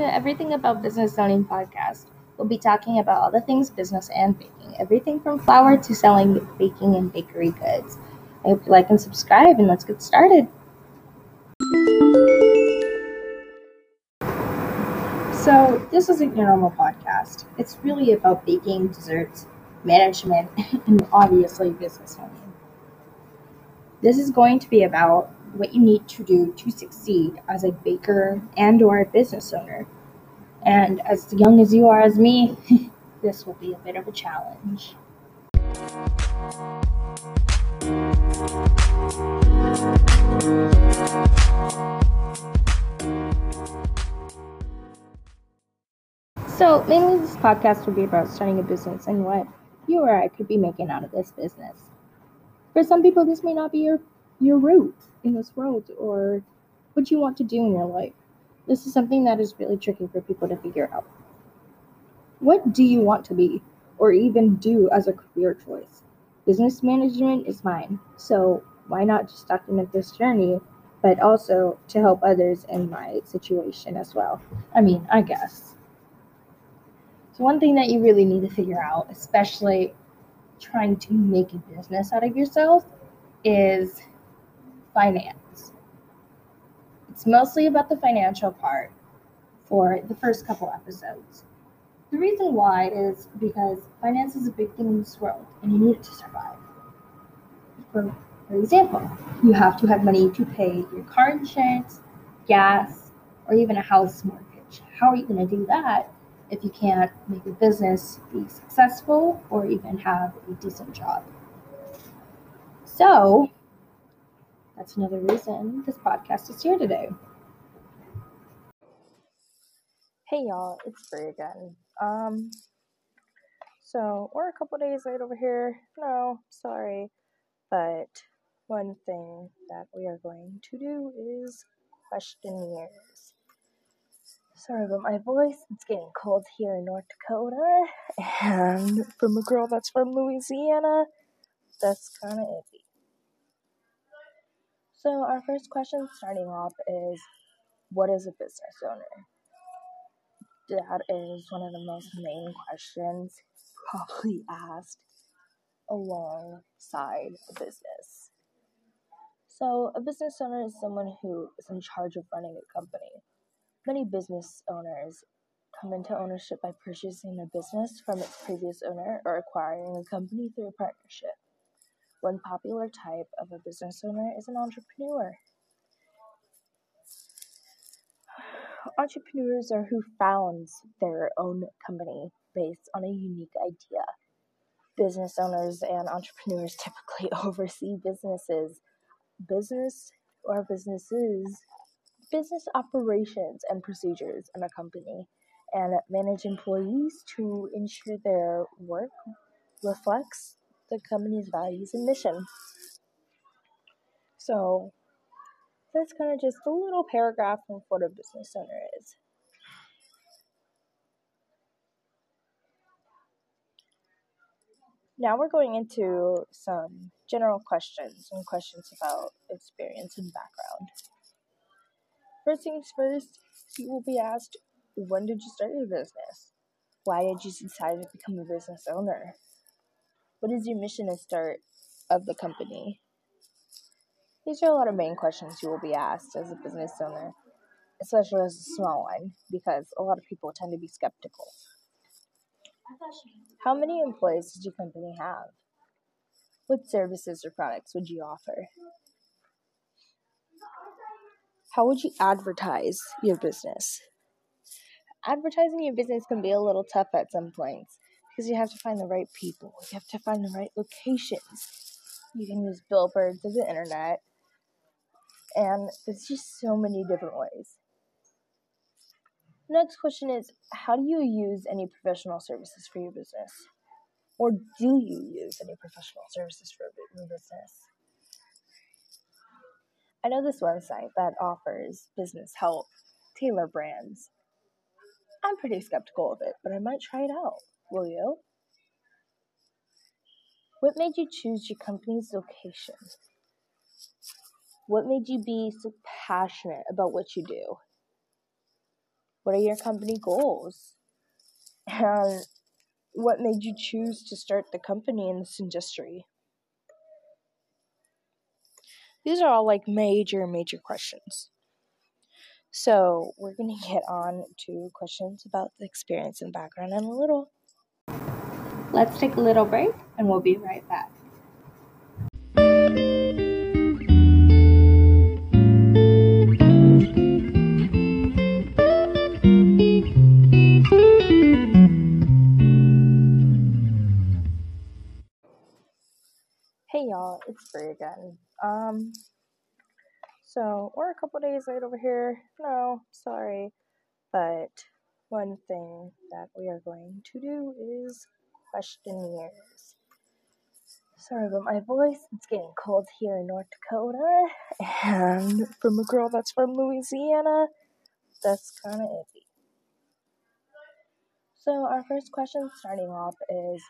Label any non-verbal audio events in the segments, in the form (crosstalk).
Everything About Business Owning podcast. We'll be talking about all the things business and baking, everything from flour to selling baking and bakery goods. I hope you like and subscribe, and let's get started. So, this isn't your normal podcast. It's really about baking, desserts, management, (laughs) and obviously business owning. This is going to be about what you need to do to succeed as a baker and or a business owner. And as young as you are as me, (laughs) this will be a bit of a challenge. So, mainly this podcast will be about starting a business and what you or I could be making out of this business. For some people, this may not be your your route in this world or what you want to do in your life. This is something that is really tricky for people to figure out. What do you want to be or even do as a career choice? Business management is mine, so why not just document this journey, but also to help others in my situation as well? I mean, I guess. So, one thing that you really need to figure out, especially trying to make a business out of yourself, is finance. It's mostly about the financial part for the first couple episodes. The reason why is because finance is a big thing in this world and you need it to survive. For, for example, you have to have money to pay your car insurance, gas, or even a house mortgage. How are you going to do that if you can't make a business be successful or even have a decent job? So, that's another reason this podcast is here today. Hey y'all, it's Brie again. Um, so we're a couple days late over here. No, sorry, but one thing that we are going to do is questionnaires. Sorry about my voice. It's getting cold here in North Dakota, (laughs) and from a girl that's from Louisiana, that's kind of iffy. So, our first question starting off is What is a business owner? That is one of the most main questions probably (laughs) asked alongside a business. So, a business owner is someone who is in charge of running a company. Many business owners come into ownership by purchasing a business from its previous owner or acquiring a company through a partnership. One popular type of a business owner is an entrepreneur. (sighs) Entrepreneurs are who founds their own company based on a unique idea. Business owners and entrepreneurs (laughs) typically (laughs) oversee businesses, business or businesses, business operations and procedures in a company, and manage employees to ensure their work reflects the company's values and mission. So that's kind of just a little paragraph of what a business owner is. Now we're going into some general questions, and questions about experience and background. First things first, you will be asked, when did you start your business? Why did you decide to become a business owner? What is your mission and start of the company? These are a lot of main questions you will be asked as a business owner, especially as a small one, because a lot of people tend to be skeptical. How many employees does your company have? What services or products would you offer? How would you advertise your business? Advertising your business can be a little tough at some points because you have to find the right people, you have to find the right locations. You can use billboards of the internet, and there's just so many different ways. Next question is How do you use any professional services for your business? Or do you use any professional services for your business? I know this website that offers business help, Tailor Brands. I'm pretty skeptical of it, but I might try it out. Will you? What made you choose your company's location? What made you be so passionate about what you do? What are your company goals? And what made you choose to start the company in this industry? These are all like major, major questions. So, we're going to get on to questions about the experience and background in a little. Let's take a little break and we'll be right back. Hey y'all, it's Brie again. Um, so we're a couple days late over here. No, sorry, but one thing that we are going to do is questionnaires. Sorry about my voice. It's getting cold here in North Dakota, and from a girl that's from Louisiana, that's kind of iffy. So our first question, starting off, is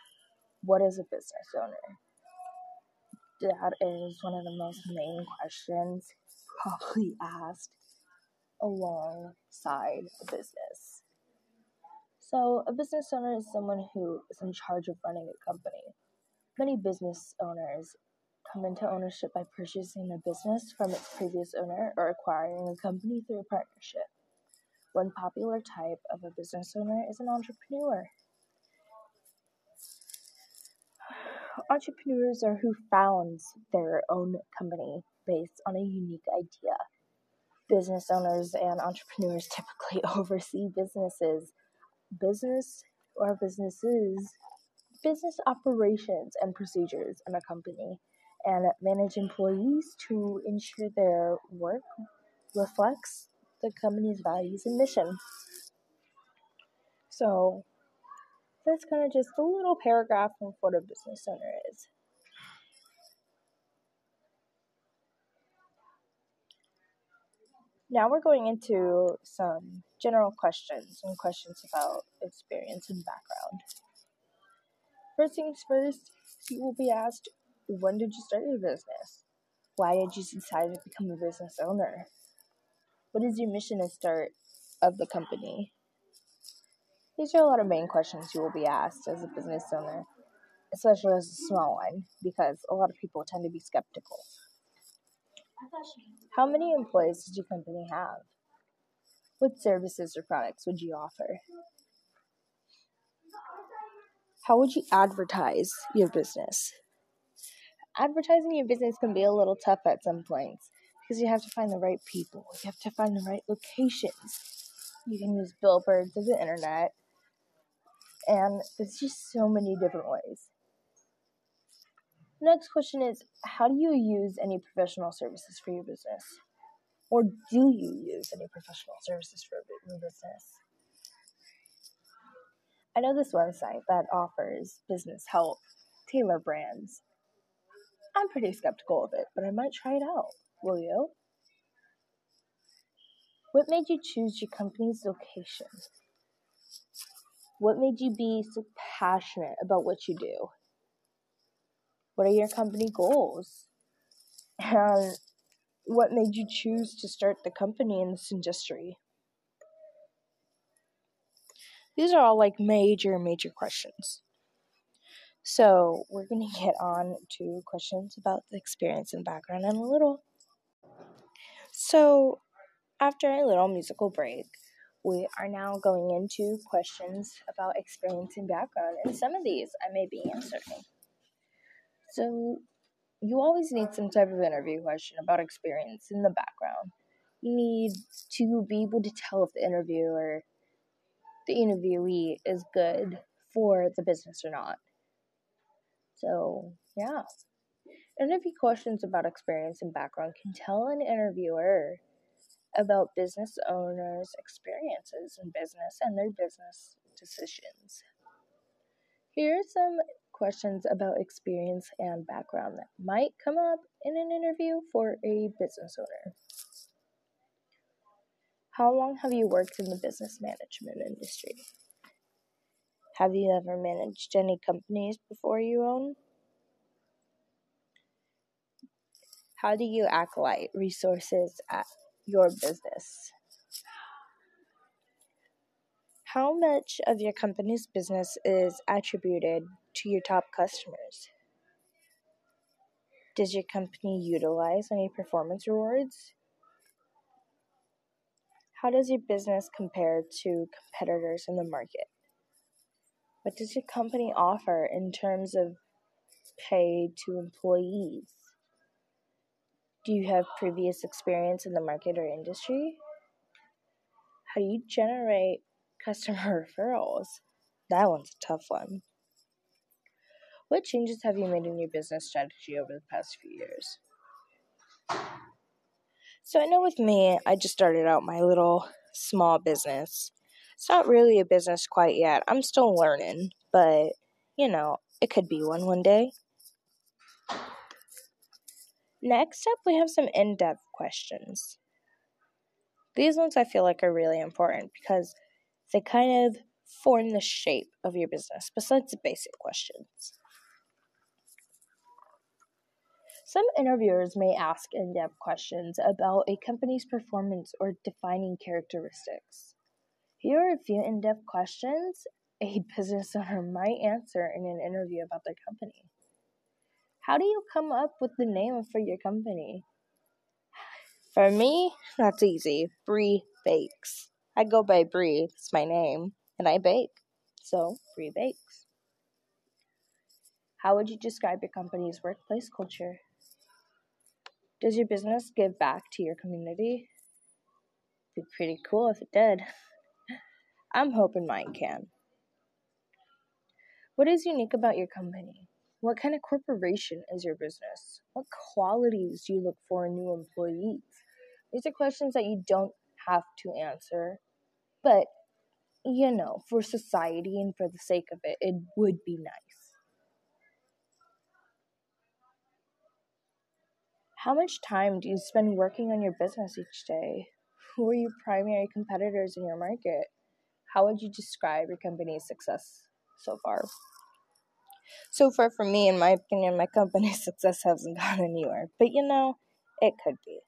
what is a business owner? that is one of the most main questions probably asked alongside a business. So, a business owner is someone who is in charge of running a company. Many business owners come into ownership by purchasing a business from its previous owner or acquiring a company through a partnership. One popular type of a business owner is an entrepreneur. entrepreneurs are who founds their own company based on a unique idea. Business owners and entrepreneurs typically (laughs) oversee businesses, business or businesses, business operations and procedures in a company, and manage employees to ensure their work reflects the company's values and mission. So, that's kind of just a little paragraph of what a business owner is. Now we're going into some general questions and questions about experience and background. First things first, you will be asked, when did you start your business? Why did you decide to become a business owner? What is your mission and start of the company? These are a lot of main questions you will be asked as a business owner, especially as a small one, because a lot of people tend to be skeptical. How many employees does your company have? What services or products would you offer? How would you advertise your business? Advertising your business can be a little tough at some points because you have to find the right people, you have to find the right locations. You can use billboards of the internet, and there's just so many different ways. Next question is How do you use any professional services for your business? Or do you use any professional services for your business? I know this website that offers business help, tailor brands. I'm pretty skeptical of it, but I might try it out. Will you? What made you choose your company's location? What made you be so passionate about what you do? What are your company goals? And what made you choose to start the company in this industry? These are all like major, major questions. So, we're going to get on to questions about the experience and background in a little. So, after a little musical break, we are now going into questions about experience and background, and some of these I may be answering. So, you always need some type of interview question about experience in the background. You need to be able to tell if the interviewer, the interviewee, is good for the business or not. So, yeah. Interview questions about experience and background can tell an interviewer about business owners' experiences in business and their business decisions. Here are some questions about experience and background that might come up in an interview for a business owner. How long have you worked in the business management industry? Have you ever managed any companies before you own? How do you acolyte resources at your business? How much of your company's business is attributed to your top customers? Does your company utilize any performance rewards? How does your business compare to competitors in the market? What does your company offer in terms of pay to employees? Do you have previous experience in the market or industry? How do you generate customer (laughs) referrals? That one's a tough one. What changes have you made in your business strategy over the past few years? So, I know with me, I just started out my little small business. It's not really a business quite yet. I'm still learning, but you know, it could be one one day. Next up, we have some in depth questions. These ones I feel like are really important because they kind of form the shape of your business, besides the basic questions. Some interviewers may ask in depth questions about a company's performance or defining characteristics. Here are a few in depth questions a business owner might answer in an interview about their company. How do you come up with the name for your company? For me, that's easy. Brie Bakes. I go by Brie, it's my name, and I bake. So, Brie Bakes. How would you describe your company's workplace culture? Does your business give back to your community? Be pretty cool if it did. (laughs) I'm hoping mine can. What is unique about your company? What kind of corporation is your business? What qualities do you look for in new employees? These are questions that you don't have to answer, but you know, for society and for the sake of it, it would be nice. How much time do you spend working on your business each day? Who are your primary competitors in your market? How would you describe your company's success so far? So far, for me, in my opinion, my company's (laughs) success hasn't gone anywhere. But you know, it could be.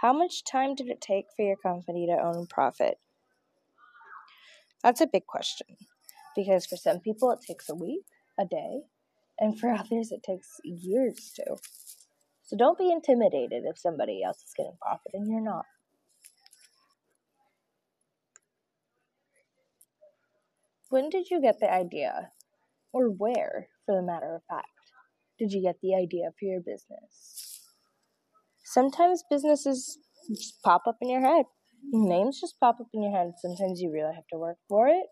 How much time did it take for your company to own profit? That's a big question because for some people it takes a week, a day, and for (laughs) others it takes years to. So don't be intimidated if somebody else is getting profit and you're not. When did you get the idea or where, for the matter of fact, did you get the idea for your business? Sometimes businesses just pop up in your head. Names just pop up in your head. Sometimes you really have to work for it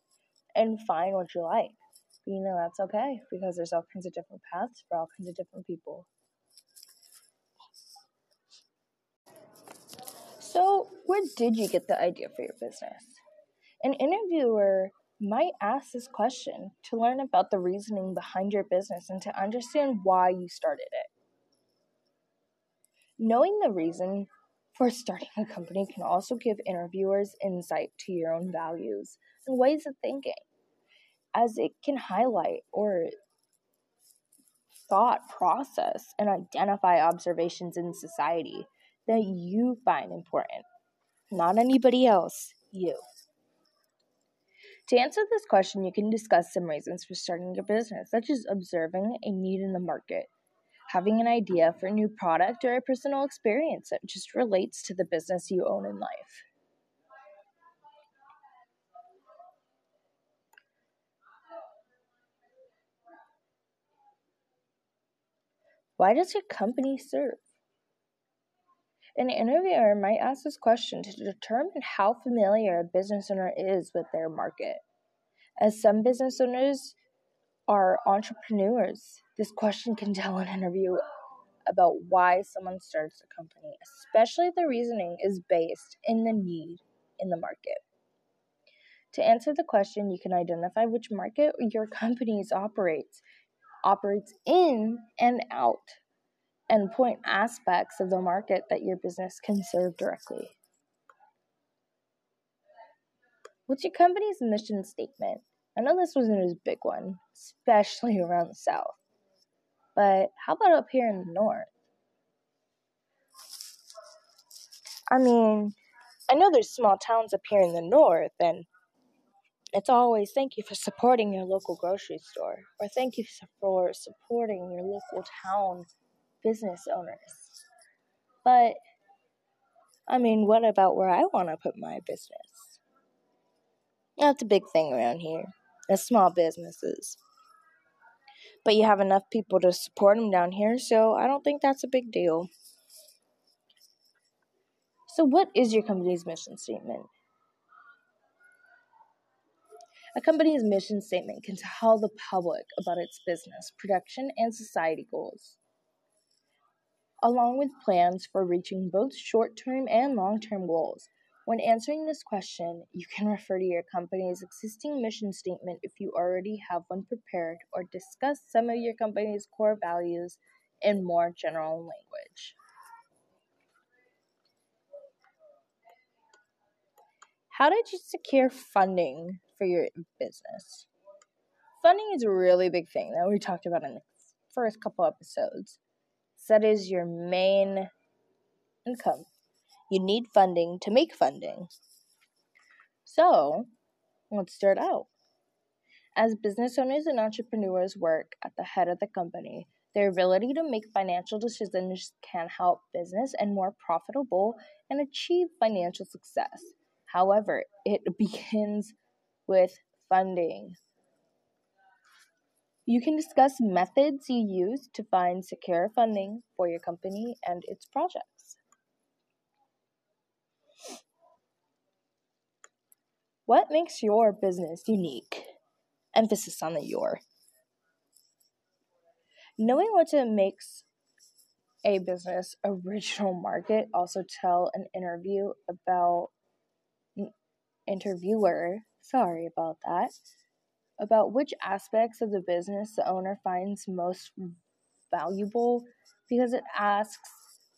and find what you like. But you know, that's okay because there's all kinds of different paths for all kinds of different people. So, where did you get the idea for your business? An interviewer might ask this question to learn about the reasoning behind your business and to understand why you started it. Knowing the reason for starting a company can also give interviewers insight to your own values and ways of thinking, as it can highlight or thought process and identify observations in society that you find important, not anybody else, you. To answer this question, you can discuss some reasons for starting your business, such as observing a need in the market, having an idea for a new product, or a personal experience that just relates to the business you own in life. Why does your company serve? An interviewer might ask this question to determine how familiar a business owner is with their market. As some business owners are entrepreneurs, this question can tell an interview about why someone starts a company, especially if the reasoning is based in the need in the market. To answer the question, you can identify which market your company operates operates in and out and point aspects of the market that your business can serve directly. What's your company's mission statement? I know this wasn't a big one, especially around the South. But how about up here in the North? I mean, I know there's small towns up here in the North, and It's always thank you for supporting your local grocery store or thank you for supporting your local town business owners. But I mean, what about where I want to put my business? That's a big thing around here. It's small businesses. But you have enough people to support them down here, so I don't think that's a big deal. So, what is your company's mission statement? A company's mission statement can tell the public about its business, production, and society goals, along with plans for reaching both short term and long term goals. When answering this question, you can refer to your company's existing mission statement if you already have one prepared, or discuss some of your company's core values in more general language. How did you secure funding for your business. Funding is a really big thing that we talked about in the first couple episodes. So that is your main income. You need funding to make funding. So, let's start out. As business owners and entrepreneurs work at the head of the company, their ability to make financial decisions can help business and more profitable and achieve financial success. However, it (laughs) begins with funding. You can discuss methods you use to find secure funding for your company and its projects. What makes your business unique? Emphasis on the your. Knowing what to makes a business original market also tell an interview about interviewer Sorry about that. About which aspects of the business the owner finds most valuable because it asks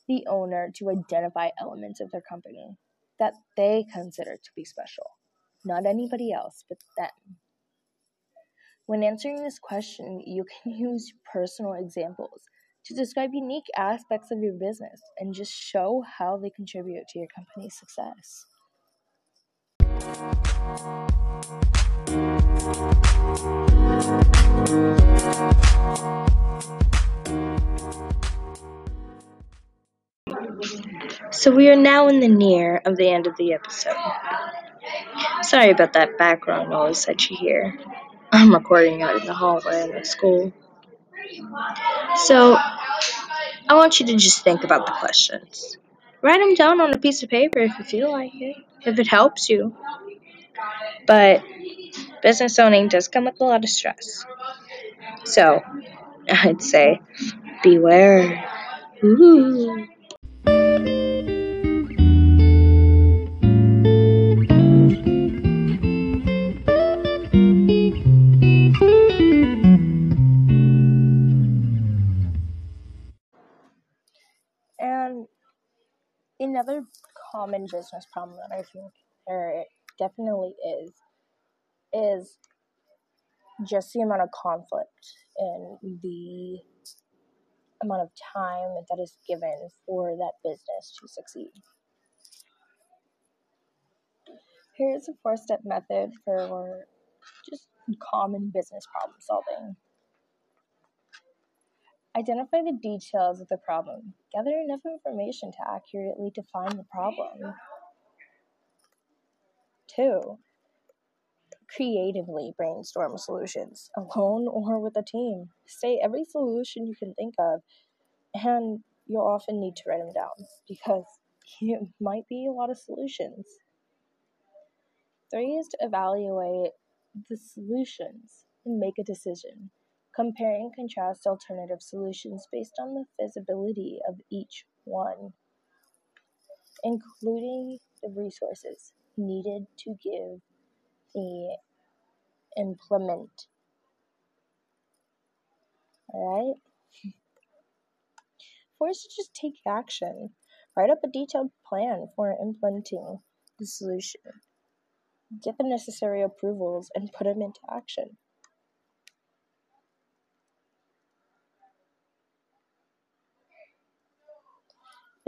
the owner to identify elements of their company that they consider to be special. Not anybody else, but them. When answering this question, you can (laughs) use personal examples to describe unique aspects of your business and just show how they contribute to your company's success. So we are now in the near of the end of the episode. Sorry about that background noise that you hear. I'm recording out in the hallway the school. So I want you to just think about the questions. Write them down on a piece of paper if you feel like it, if it helps you. But business owning does come with a lot of stress. So (laughs) I'd say beware. Ooh. Another common business problem that I think there definitely is is just the amount of conflict and the amount of time that is given for that business to succeed. Here's a four step method for just common business problem solving. Identify the details of the problem. Gather enough information to accurately define the problem. Two, creatively brainstorm solutions, alone or with a team. Say every solution you can think of, and you'll often need to write them down because it might be a lot of solutions. Three is to evaluate the solutions and make a decision. Compare and contrast alternative solutions based on the feasibility of each one, including the resources needed to give the implement. Alright? Force to just take action. Write up a detailed plan for implementing the solution. Get the necessary approvals and put them into action.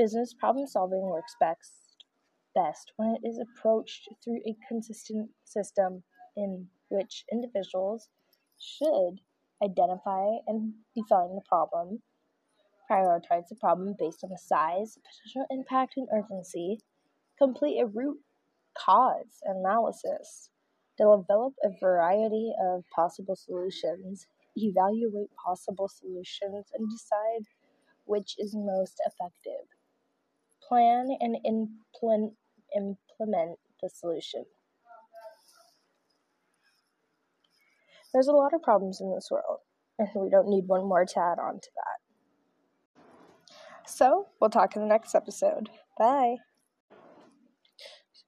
Business problem solving works best best when it is approached through a consistent system in which individuals should identify and define the problem, prioritize the problem based on the size, potential impact, and urgency, complete a root cause analysis, develop a variety of possible solutions, evaluate possible solutions, and decide which is most effective. Plan and implement, implement the solution. There's a lot of problems in this world, and we don't need one more to add on to that. So, we'll talk in the next episode. Bye.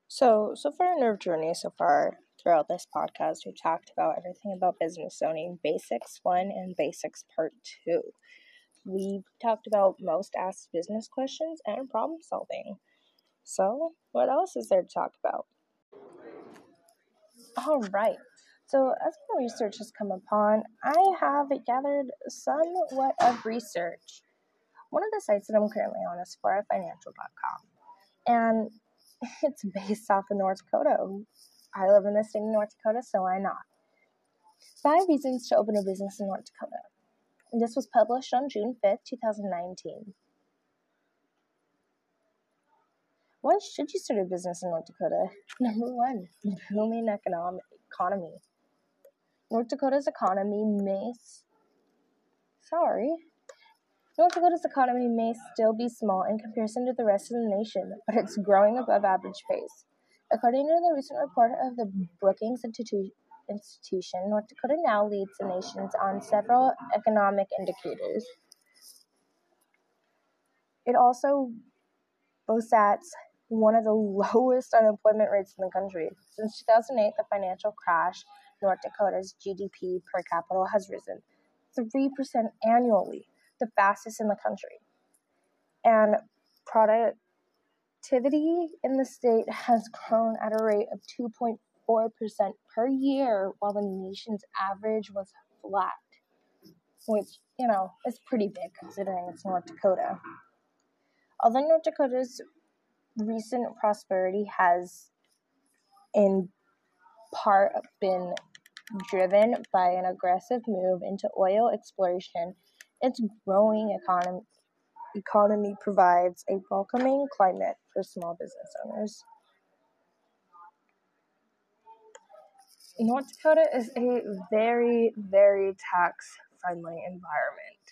So, so far in our journey, so far throughout this podcast, we've talked about everything about business owning Basics 1 and Basics Part 2. We've talked about most asked business questions and problem solving. So, what else is there to talk about? All right. So, as my research has come upon, I have gathered somewhat of research. One of the sites that I'm currently on is forafinancial.com, and (laughs) it's based off of North Dakota. I live in the state of North Dakota, so why not? Five reasons to open a business in North Dakota. And this was published on June 5th, 2019. Why should you start a business in North Dakota? (laughs) Number one, booming economy. North Dakota's economy may, sorry, North Dakota's economy may still be small in comparison to the rest of the nation, but it's growing above average pace. According to the recent report of the Brookings Institu- Institution, North Dakota now leads the nation on several economic indicators. It also boasts one of the (laughs) lowest unemployment rates in the country. Since 2008, the financial crash North Dakota's GDP per capita has risen 3% annually, the fastest in the country. And productivity in the state has grown at a rate of 2.4% per year, while the nation's average was flat, which, you know, is pretty big considering it's North Dakota. Although North Dakota's recent prosperity has in part been driven by an aggressive move into oil exploration, its growing economy, economy provides a welcoming climate for small business owners. North Dakota is a very, very tax friendly environment,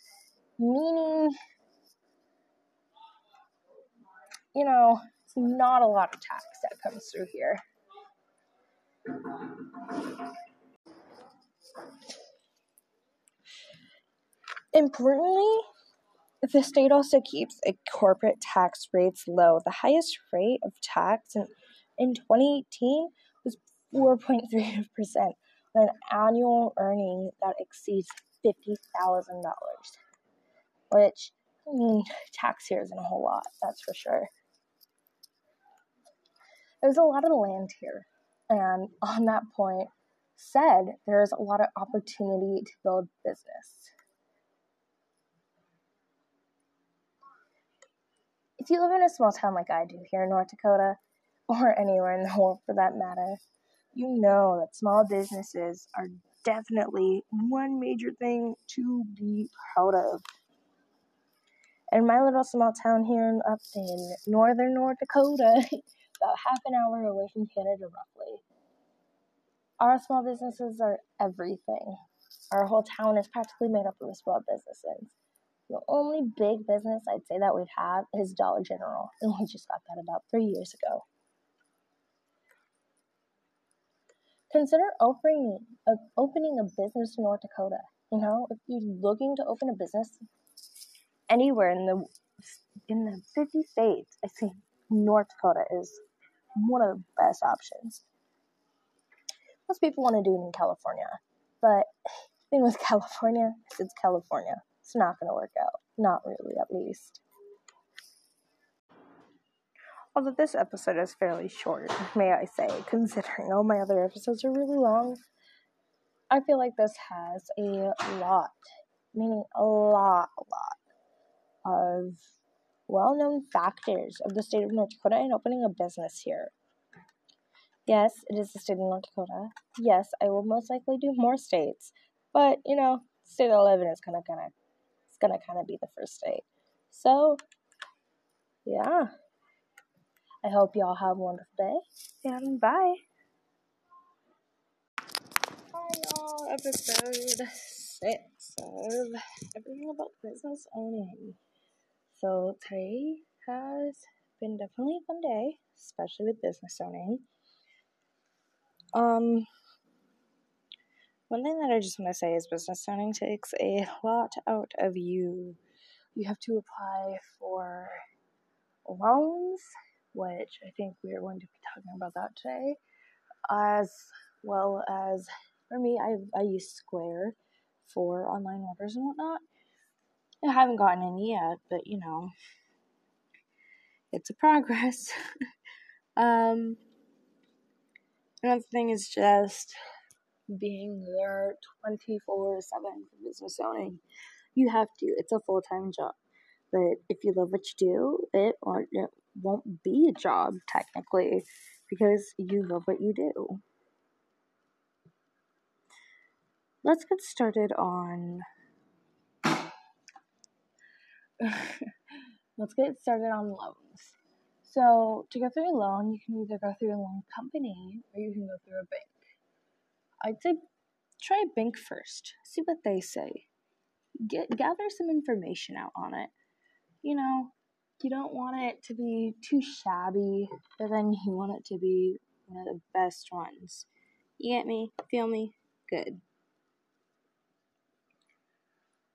meaning, you know, it's not a lot of tax that comes through here. Importantly, the state also keeps corporate tax rates low. The highest rate of tax in, in 2018 was 4.3% (laughs) on an annual earning that exceeds $50,000, which, I mean, tax here isn't a whole lot, that's for sure. There's a lot of land here, and (laughs) on that point, said there's a lot of opportunity to build business. If you live in a small town like I do here in North Dakota, or anywhere in the world for that matter, you know that small businesses are definitely one major thing to be proud of. In my little small town here up in northern North Dakota, (laughs) about half an hour away from Canada roughly, our small businesses are everything. Our whole town is practically made up of small businesses. The only big business I'd say that we have is Dollar General, and we just got that about three years ago. Consider opening a, uh, opening a business in North Dakota. You know, if you're looking to open a business anywhere in the in the 50 states, I think North Dakota is one of the best options. Most people want to do it in California, but the thing with (laughs) California it's California it's not going to work out. Not really, at least. Although this episode is fairly short, may I say, considering all my other episodes are really long, I feel like this has a lot, meaning a lot, a lot of well known factors of the state of North Dakota and opening a business here. Yes, it is the state of North Dakota. Yes, I will most likely do more states, but you know, state I live in is kind of of it's gonna kind of be the first state. So, yeah. I hope y'all have a wonderful day. And bye. Hi, y'all. Episode six of Everything About Business Owning. So, today has been definitely a fun day, especially with business owning. Um, one thing that I just want to say is business owning takes a lot out of you. You have to apply for loans, which I think we are going to be talking about that today, as well as for me, I I use Square for online orders and whatnot. I haven't gotten any yet, but you know, it's a progress. (laughs) um, another thing is just being there 24 7 for business owning. You have to, it's a full time job. But if you love what you do, it it won't be a job technically because you love what you do. Let's get started on. (sighs) Let's get started on loans. So, to go through a loan, you can either go through a loan company or you can go through a bank. I'd say try a bank first. See what they say. Get gather some information out on it. You know, you don't want it to be too shabby, but then you want it to be one of the best ones. You get me? Feel me? Good.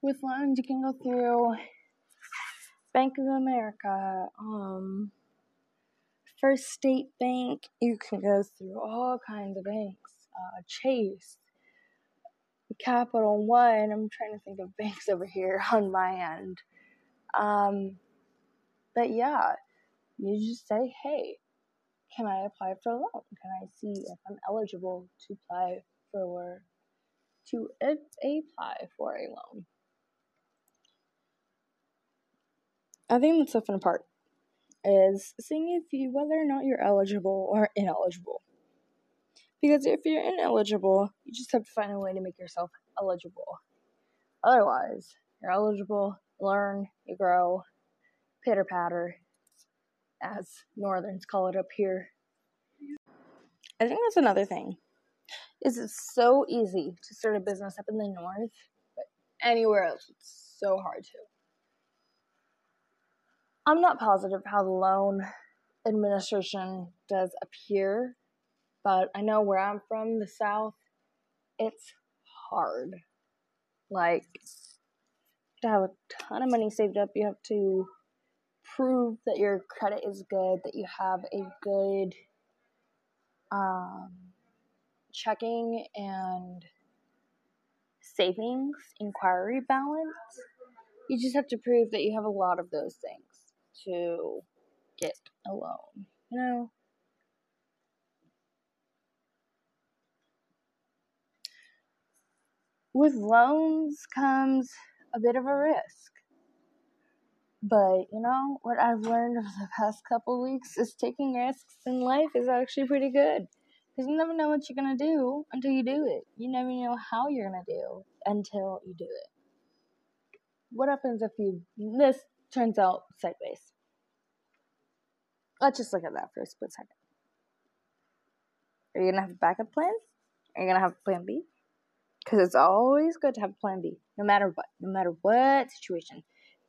With loans, you can go through Bank of America, um, First State Bank. You can go through all kinds of banks uh, Chase, Capital One. I'm trying to think of banks over here (laughs) on my end. Um, but yeah, you just say, hey, can I apply for a loan? Can I see if I'm eligible to apply for to apply for a loan? I think that's the fun part is seeing if you whether or not you're eligible or ineligible. Because if you're ineligible, you just have to find a way to make yourself eligible. Otherwise, you're eligible, learn, you grow, pitter patter, as Northerns call it up here. I think that's another thing. Is it's so easy to start a business up in the north, but anywhere else it's so hard to. I'm not positive how the loan administration does appear but I know where I'm from, the South, it's hard. Like, to have a ton of money saved up, you have to prove that your credit is good, that you have a good um, checking and savings inquiry balance. You just have to prove that you have a lot of those things to get a loan. You know, with loans comes a bit of a risk. But you know what I've learned (laughs) over the past couple weeks is taking risks in life is actually pretty good. Because you never know what you're gonna do until you do it. You never know how you're gonna do until you do it. What happens if you this turns out sideways? Let's just look at that for a split second. Are you gonna have a backup plan? Are you gonna have a plan B? because it's always good to have a plan B, no matter what, no matter what situation.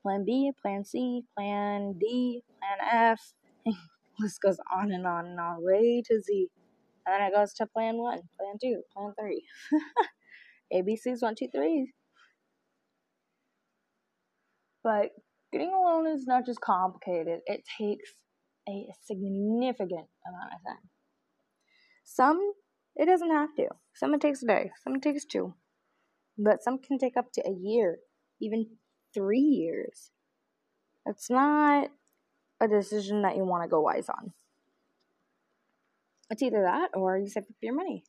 Plan B, Plan C, Plan D, Plan F. (laughs) List goes on and on and on, way to Z. And then it goes to Plan One, Plan Two, Plan Three. (laughs) ABC's one, two, three. But getting a loan is not just complicated; it takes a significant amount of time. Some it doesn't have to. Some it takes a day, some it takes two. But some can take up to a year, even three years. It's not a decision that you want to go wise on. It's either that or you save up your money.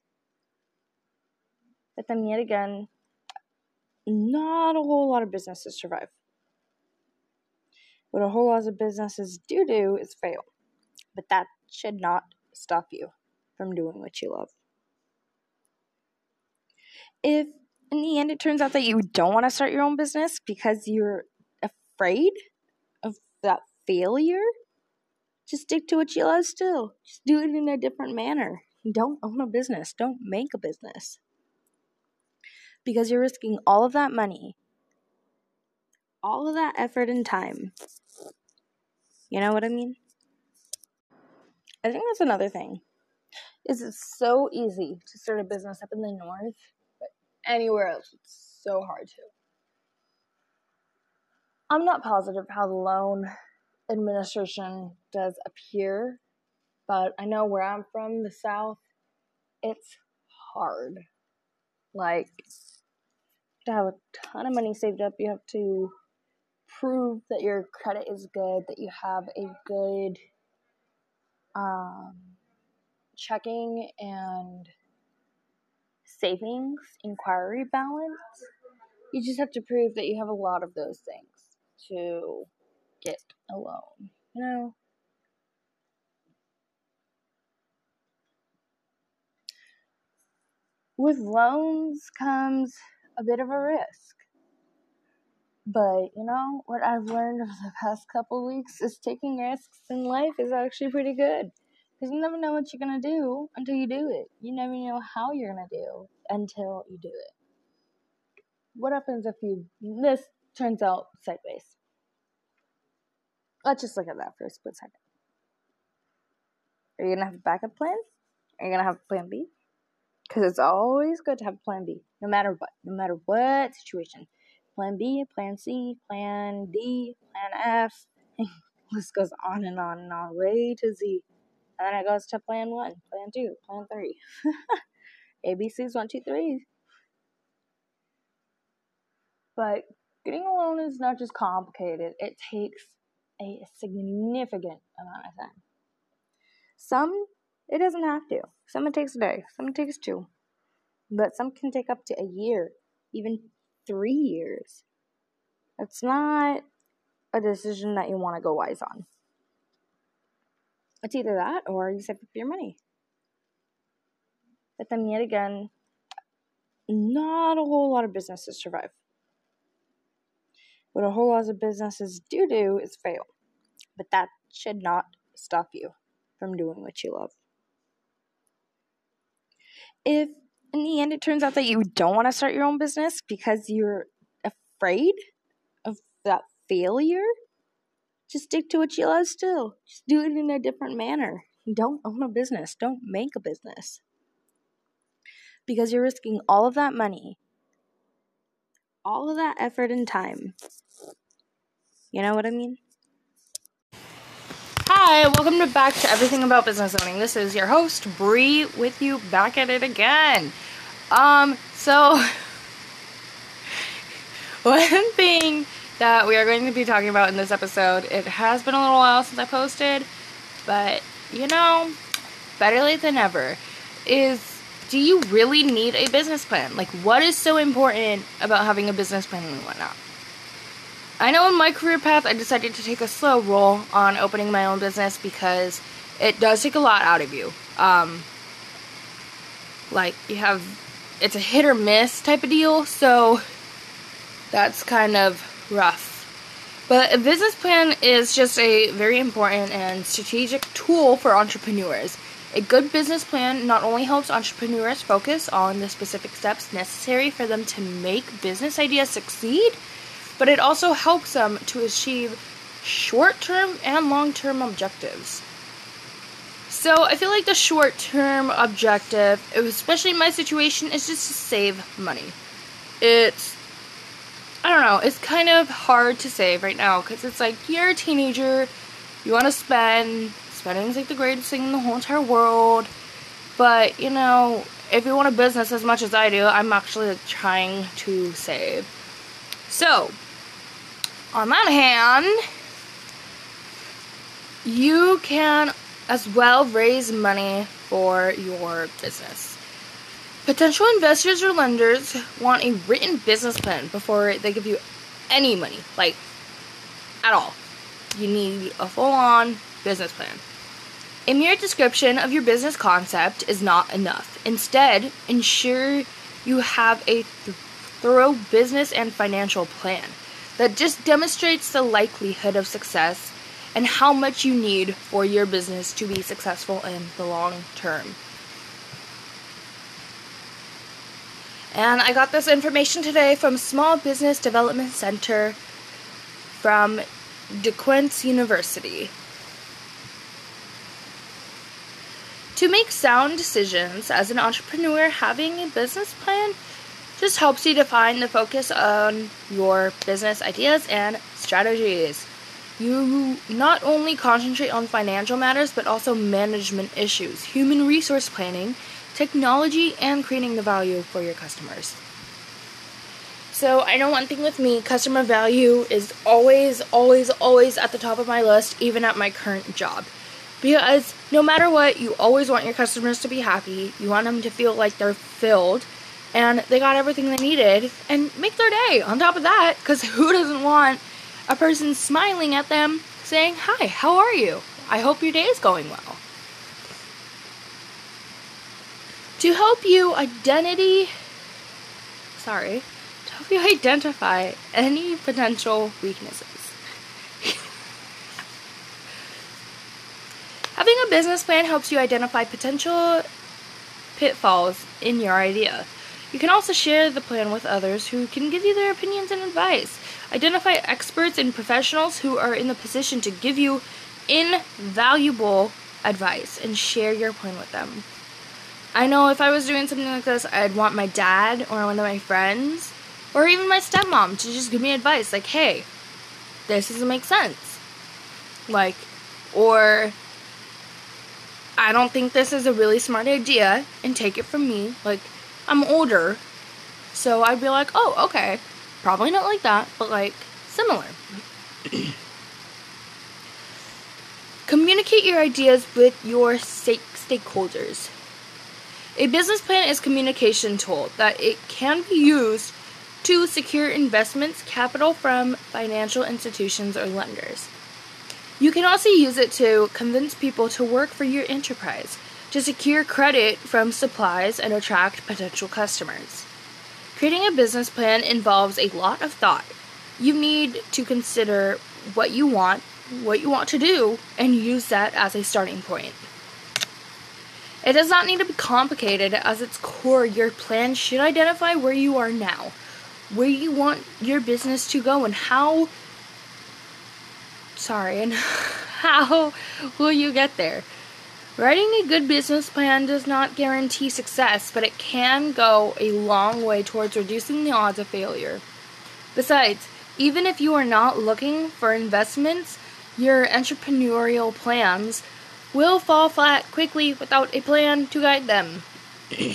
But then, yet again, not a whole lot of businesses survive. What a whole lot of businesses do do is fail. But that should not stop you from doing what you love. If in the end it turns out that you don't want to start your own business because you're afraid of that failure, just stick to what you love still. Just do it in a different manner. Don't own a business, don't make a business. Because you're risking all of that money, all of that effort and time. You know what I mean? I think that's another thing. Is it's so easy to start a business up in the north, anywhere else it's so hard to. I'm not positive how the loan administration does appear, but I know where I'm from, the South, it's hard. Like, to have a ton of money saved up, you have to prove that your credit is good, that you have a good um, checking and savings inquiry balance. You just have to prove that you have a lot of those things to get a loan. You know? With loans comes a bit of a risk. But, you know, what I've learned over the past couple weeks is taking risks in life is actually pretty good. Because you never know what you're going to do until you do it. You never know how you're going to do until you do it. What happens if you, this turns out sideways? Let's just look at that for a split second. Are you going to have a backup plan? Are you going to have plan B? Because it's always good to have plan B, no matter what, no matter what situation plan B, plan C, plan D, plan F. (laughs) List goes on and on and on, way to Z. And then it goes to plan one, plan two, plan three. (laughs) ABC's one, two, three. But getting a loan is not just complicated, it takes a significant amount of time. Some, it doesn't have to. Some it takes a day, some it takes two. But some can take up to a year, even three years. It's not a decision that you want to go wise on. It's either that or you save up your money. But then, yet again, not a whole lot of businesses survive. What a whole lot of businesses do do is fail. But that should not stop you from doing what you love. If in the end it turns out that you don't want to start your own business because you're afraid of that failure, just stick to what you love still. Just do it in a different manner. Don't own a business, don't make a business. Because you're risking all of that money, all of that effort and time. You know what I mean? Hi, welcome to back to everything about business owning. This is your host Bree with you back at it again. Um, so (laughs) one that we are going to be talking about in this episode, it has been a little while since I posted, but you know, better late than never, is do you really need a business plan? Like, what is so important about having a business plan and whatnot? I know in my career path, I decided to take a slow roll on opening my own business because it does take a lot out of you. Um, like, you have, it's a hit or miss type of deal, so that's kind of rough. But a business plan is just a very important and strategic tool for entrepreneurs. A good business plan not only helps entrepreneurs focus on the specific steps necessary for them to make business ideas succeed, but it also helps them to achieve short term and long term objectives. So I feel like the short term objective, especially in my situation, is just to save money. It's I don't know, it's kind of hard to save right now because it's like you're a teenager, you want to spend, spending is like the greatest thing in the whole entire world. But, you know, if you want a business as much as I do, I'm actually like, trying to save. So, on that hand, you can as well raise money for your business. Potential investors or lenders want a written business plan before they give you any money, like at all. You need a full on business plan. A mere description of your business concept is not enough. Instead, ensure you have a th- thorough business and financial plan that just demonstrates the likelihood of success and how much you need for your business to be successful in the long term. And I got this information today from Small Business Development Center from Duquesne University. To make sound decisions as an entrepreneur, having a business plan just helps you define the focus on your business ideas and strategies. You not only concentrate on financial matters, but also management issues, human resource planning, technology, and creating the value for your customers. So, I know one thing with me customer value is always, always, always at the top of my list, even at my current job. Because no matter what, you always want your customers to be happy. You want them to feel like they're filled and they got everything they needed and make their day on top of that. Because who doesn't want a person smiling at them saying, Hi, how are you? I hope your day is going well. To help you identity sorry, to help you identify any potential weaknesses. (laughs) Having a business plan helps you identify potential pitfalls in your idea. You can also share the plan with others who can give you their opinions and advice. Identify experts and professionals who are in the position to give you invaluable advice and share your plan with them. I know if I was doing something like this, I'd want my dad or one of my friends or even my stepmom to just give me advice like, hey, this doesn't make sense. Like, or I don't think this is a really smart idea and take it from me. Like, I'm older, so I'd be like, oh, okay. Probably not like that, but like similar. (clears throat) Communicate your ideas with your stake- stakeholders. A business plan is communication tool that it can be used to secure investments capital from financial institutions or lenders. You can also use it to convince people to work for your enterprise, to secure credit from supplies and attract potential customers. Creating a business plan involves a lot of thought. You need to consider what you want, what you want to do, and use that as a starting point. It does not need to be complicated as its core. Your plan should identify where you are now, where you want your business to go, and how sorry, and (laughs) how will you get there? Writing a good business plan does not guarantee success, but it can go a long way towards reducing the odds of failure. Besides, even if you are not looking for investments, your entrepreneurial plans will fall flat quickly without a plan to guide them. (clears throat)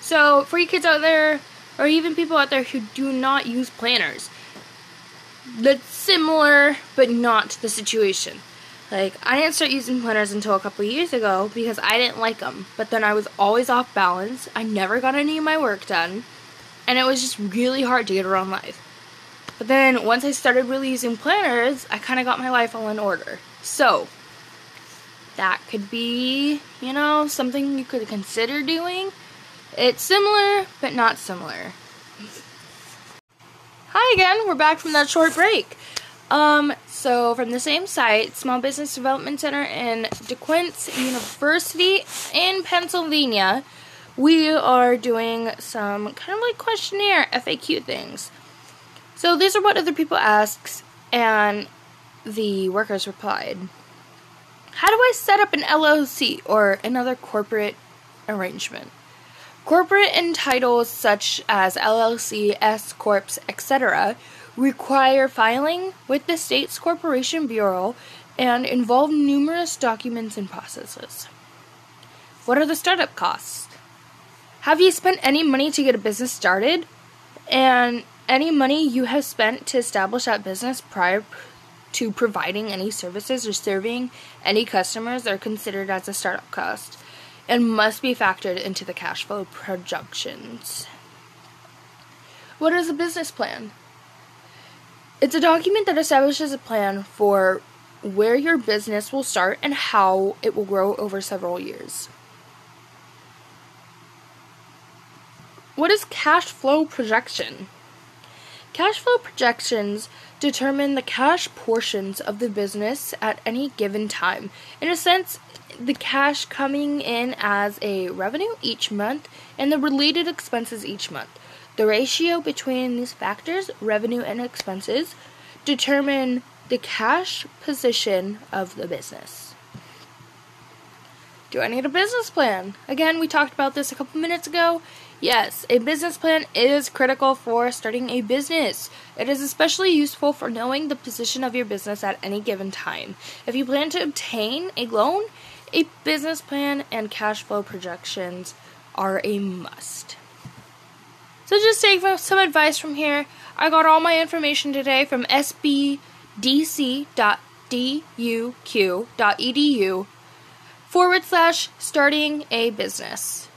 so, for you kids out there, or even people out there who do not use planners, that's similar but not the situation. Like, I didn't start using planners until a couple years ago because I didn't like them. But then I was always off balance. I never got any of my work done. And it was just really hard to get around life. But then once I started really using planners, I kind of got my life all in order. So, that could be, you know, something you could consider doing. It's similar, but not similar. Hi again, we're back from that short break. Um, so from the same site, Small Business Development Center in Duquesne University in Pennsylvania, we are doing some kind of like questionnaire FAQ things. So these are what other people asked, and the workers replied. How do I set up an LLC or another corporate arrangement? Corporate entitles such as LLC, S corps, etc., require filing with the state's Corporation Bureau and involve numerous documents and processes. What are the startup costs? Have you spent any money to get a business started? And any money you have spent to establish that business prior to providing any services or serving any customers are considered as a startup cost and must be factored into the cash flow projections. What is a business plan? It's a document that establishes a plan for where your business will start and how it will grow over several years. What is cash flow projection? Cash flow projections determine the cash portions of the business at any given time. In a sense, the cash coming in as a revenue each month and the related expenses each month. The ratio between these factors, revenue and expenses, determine the cash position of the business. Do I need a business plan? Again, we talked about this a couple minutes ago. Yes, a business plan is critical for starting a business. It is especially useful for knowing the position of your business at any given time. If you plan to obtain a loan, a business plan and cash flow projections are a must. So, just take some advice from here. I got all my information today from sbdc.duq.edu forward slash starting a business.